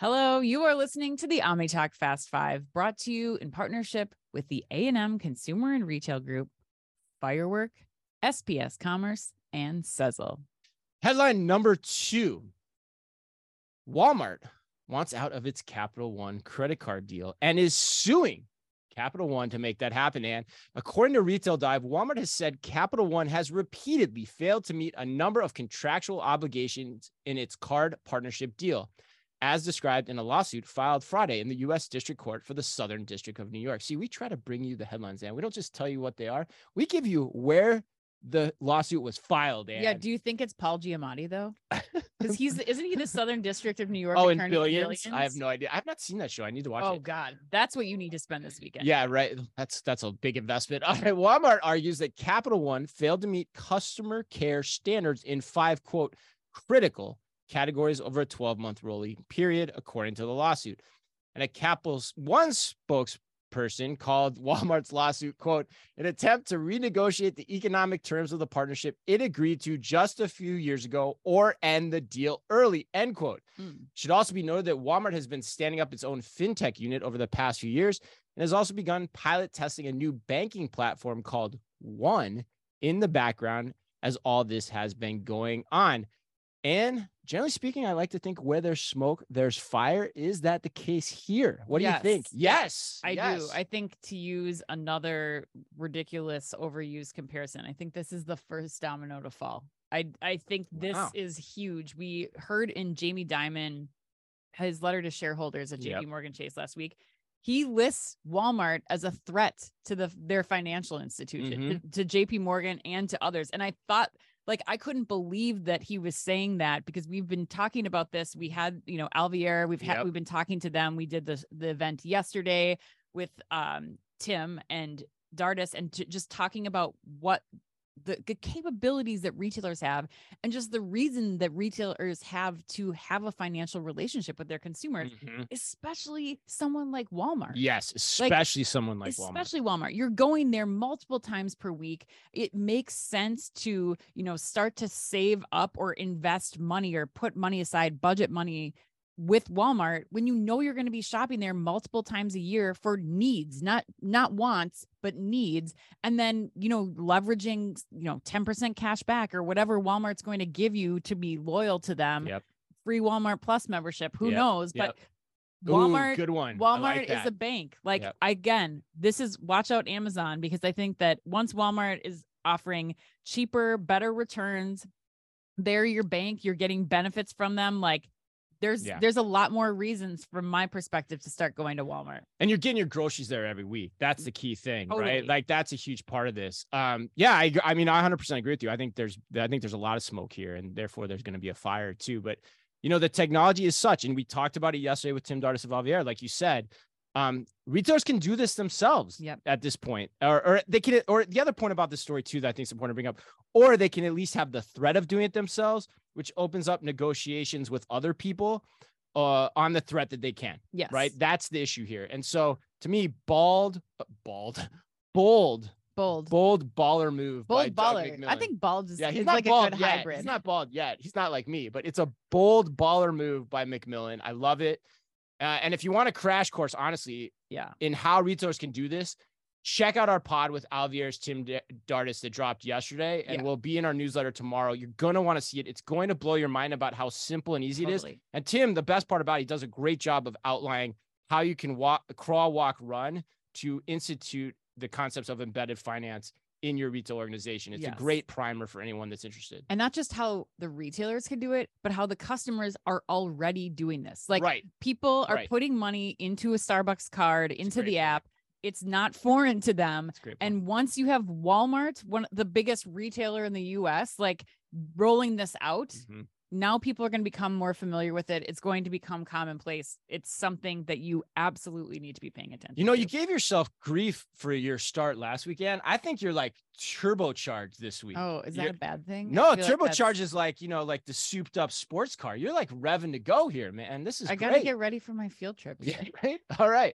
Hello, you are listening to the OmniTalk Fast Five, brought to you in partnership with the A&M Consumer and Retail Group, Firework, SPS Commerce, and Sezzle. Headline number two Walmart wants out of its Capital One credit card deal and is suing Capital One to make that happen. And according to Retail Dive, Walmart has said Capital One has repeatedly failed to meet a number of contractual obligations in its card partnership deal, as described in a lawsuit filed Friday in the U.S. District Court for the Southern District of New York. See, we try to bring you the headlines, and we don't just tell you what they are. We give you where the lawsuit was filed. And Yeah, do you think it's Paul Giamatti though? Because he's isn't he the Southern District of New York? oh, in for billions? I have no idea. I've not seen that show. I need to watch it. Oh it. God, that's what you need to spend this weekend. Yeah, right. That's that's a big investment. All right. Walmart argues that Capital One failed to meet customer care standards in five quote critical categories over a 12 month rolling period, according to the lawsuit. And a Capital One spokesperson called Walmart's lawsuit quote an attempt to renegotiate the economic terms of the partnership it agreed to just a few years ago or end the deal early end quote. Mm. Should also be noted that Walmart has been standing up its own fintech unit over the past few years and has also begun pilot testing a new banking platform called One in the background as all this has been going on. And generally speaking, I like to think where there's smoke, there's fire. Is that the case here? What do you think? Yes, I yes. do. I think to use another ridiculous overused comparison, I think this is the first domino to fall. I I think this Wow. is huge. We heard in Jamie Dimon his letter to shareholders at JP Yep. Morgan Chase last week. He lists Walmart as a threat to the their financial institution, Mm-hmm. to, to JP Morgan and to others. And I thought like I couldn't believe that he was saying that because we've been talking about this. We had, you know, Alviere, we've had Yep. we've been talking to them. We did the the event yesterday with um Tim and Dardis and t- just talking about what the, the capabilities that retailers have and just the reason that retailers have to have a financial relationship with their consumers, Mhm. especially someone like Walmart Yes, especially someone like Walmart. especially Walmart. You're going there multiple times per week. It makes sense to, you know, start to save up or invest money or put money aside, budget money with Walmart when you know you're going to be shopping there multiple times a year for needs, not not wants, but needs. And then, you know, leveraging, you know, 10% cash back or whatever Walmart's going to give you to be loyal to them. Yep. Free Walmart Plus membership, who Yep, knows? yep. But Ooh, Walmart good one. Walmart like is a bank. Like Yep. again, this is watch out Amazon because I think that once Walmart is offering cheaper, better returns, they're your bank, you're getting benefits from them. Like there's Yeah. there's a lot more reasons from my perspective to start going to Walmart. and you're getting your groceries there every week. That's the key thing, Totally. right? Like that's a huge part of this. Um, yeah, I, I mean, I 100% agree with you. I think there's, I think there's a lot of smoke here, and therefore there's going to be a fire too. But you know, the technology is such, and we talked about it yesterday with Tim Dardis of Alviere, like you said. Um, retailers can do this themselves Yep. at this point, or, or they can, or the other point about this story too that I think is important to bring up, or they can at least have the threat of doing it themselves, which opens up negotiations with other people uh, on the threat that they can Yes. right? That's the issue here. And so to me, bald, uh, bald, bold, Bold. bold baller move. by Bold baller. I think bald is, Yeah, he's not like a bald good yet. hybrid. He's not bald yet. He's not like me, but it's a bold baller move by McMillon. I love it. Uh, and if you want a crash course, honestly, yeah. in how retailers can do this, check out our pod with Alviere's Tim D- Dardis that dropped yesterday, and Yeah. will be in our newsletter tomorrow. You're gonna want to see it. It's going to blow your mind about how simple and easy it is. And Tim, the best part about it, he does a great job of outlining how you can walk, crawl, walk, run to institute the concepts of embedded finance in your retail organization. It's Yes. a great primer for anyone that's interested. And not just how the retailers can do it, but how the customers are already doing this. Like right. people are Right. putting money into a Starbucks card, a into the point. app. It's not foreign to them. That's a great. point. And once you have Walmart, one the biggest retailer in the US, like rolling this out, Mhm. Now people are going to become more familiar with it. It's going to become commonplace. It's something that you absolutely need to be paying attention You know, to. you gave yourself grief for your start last weekend. I think you're like turbocharged this week. Oh, is that You're- a bad thing? No, feel like turbocharge is like, you know, like the souped up sports car. You're like revving to go here, man. This is I got to get ready for my field trip. Yeah, right. All right.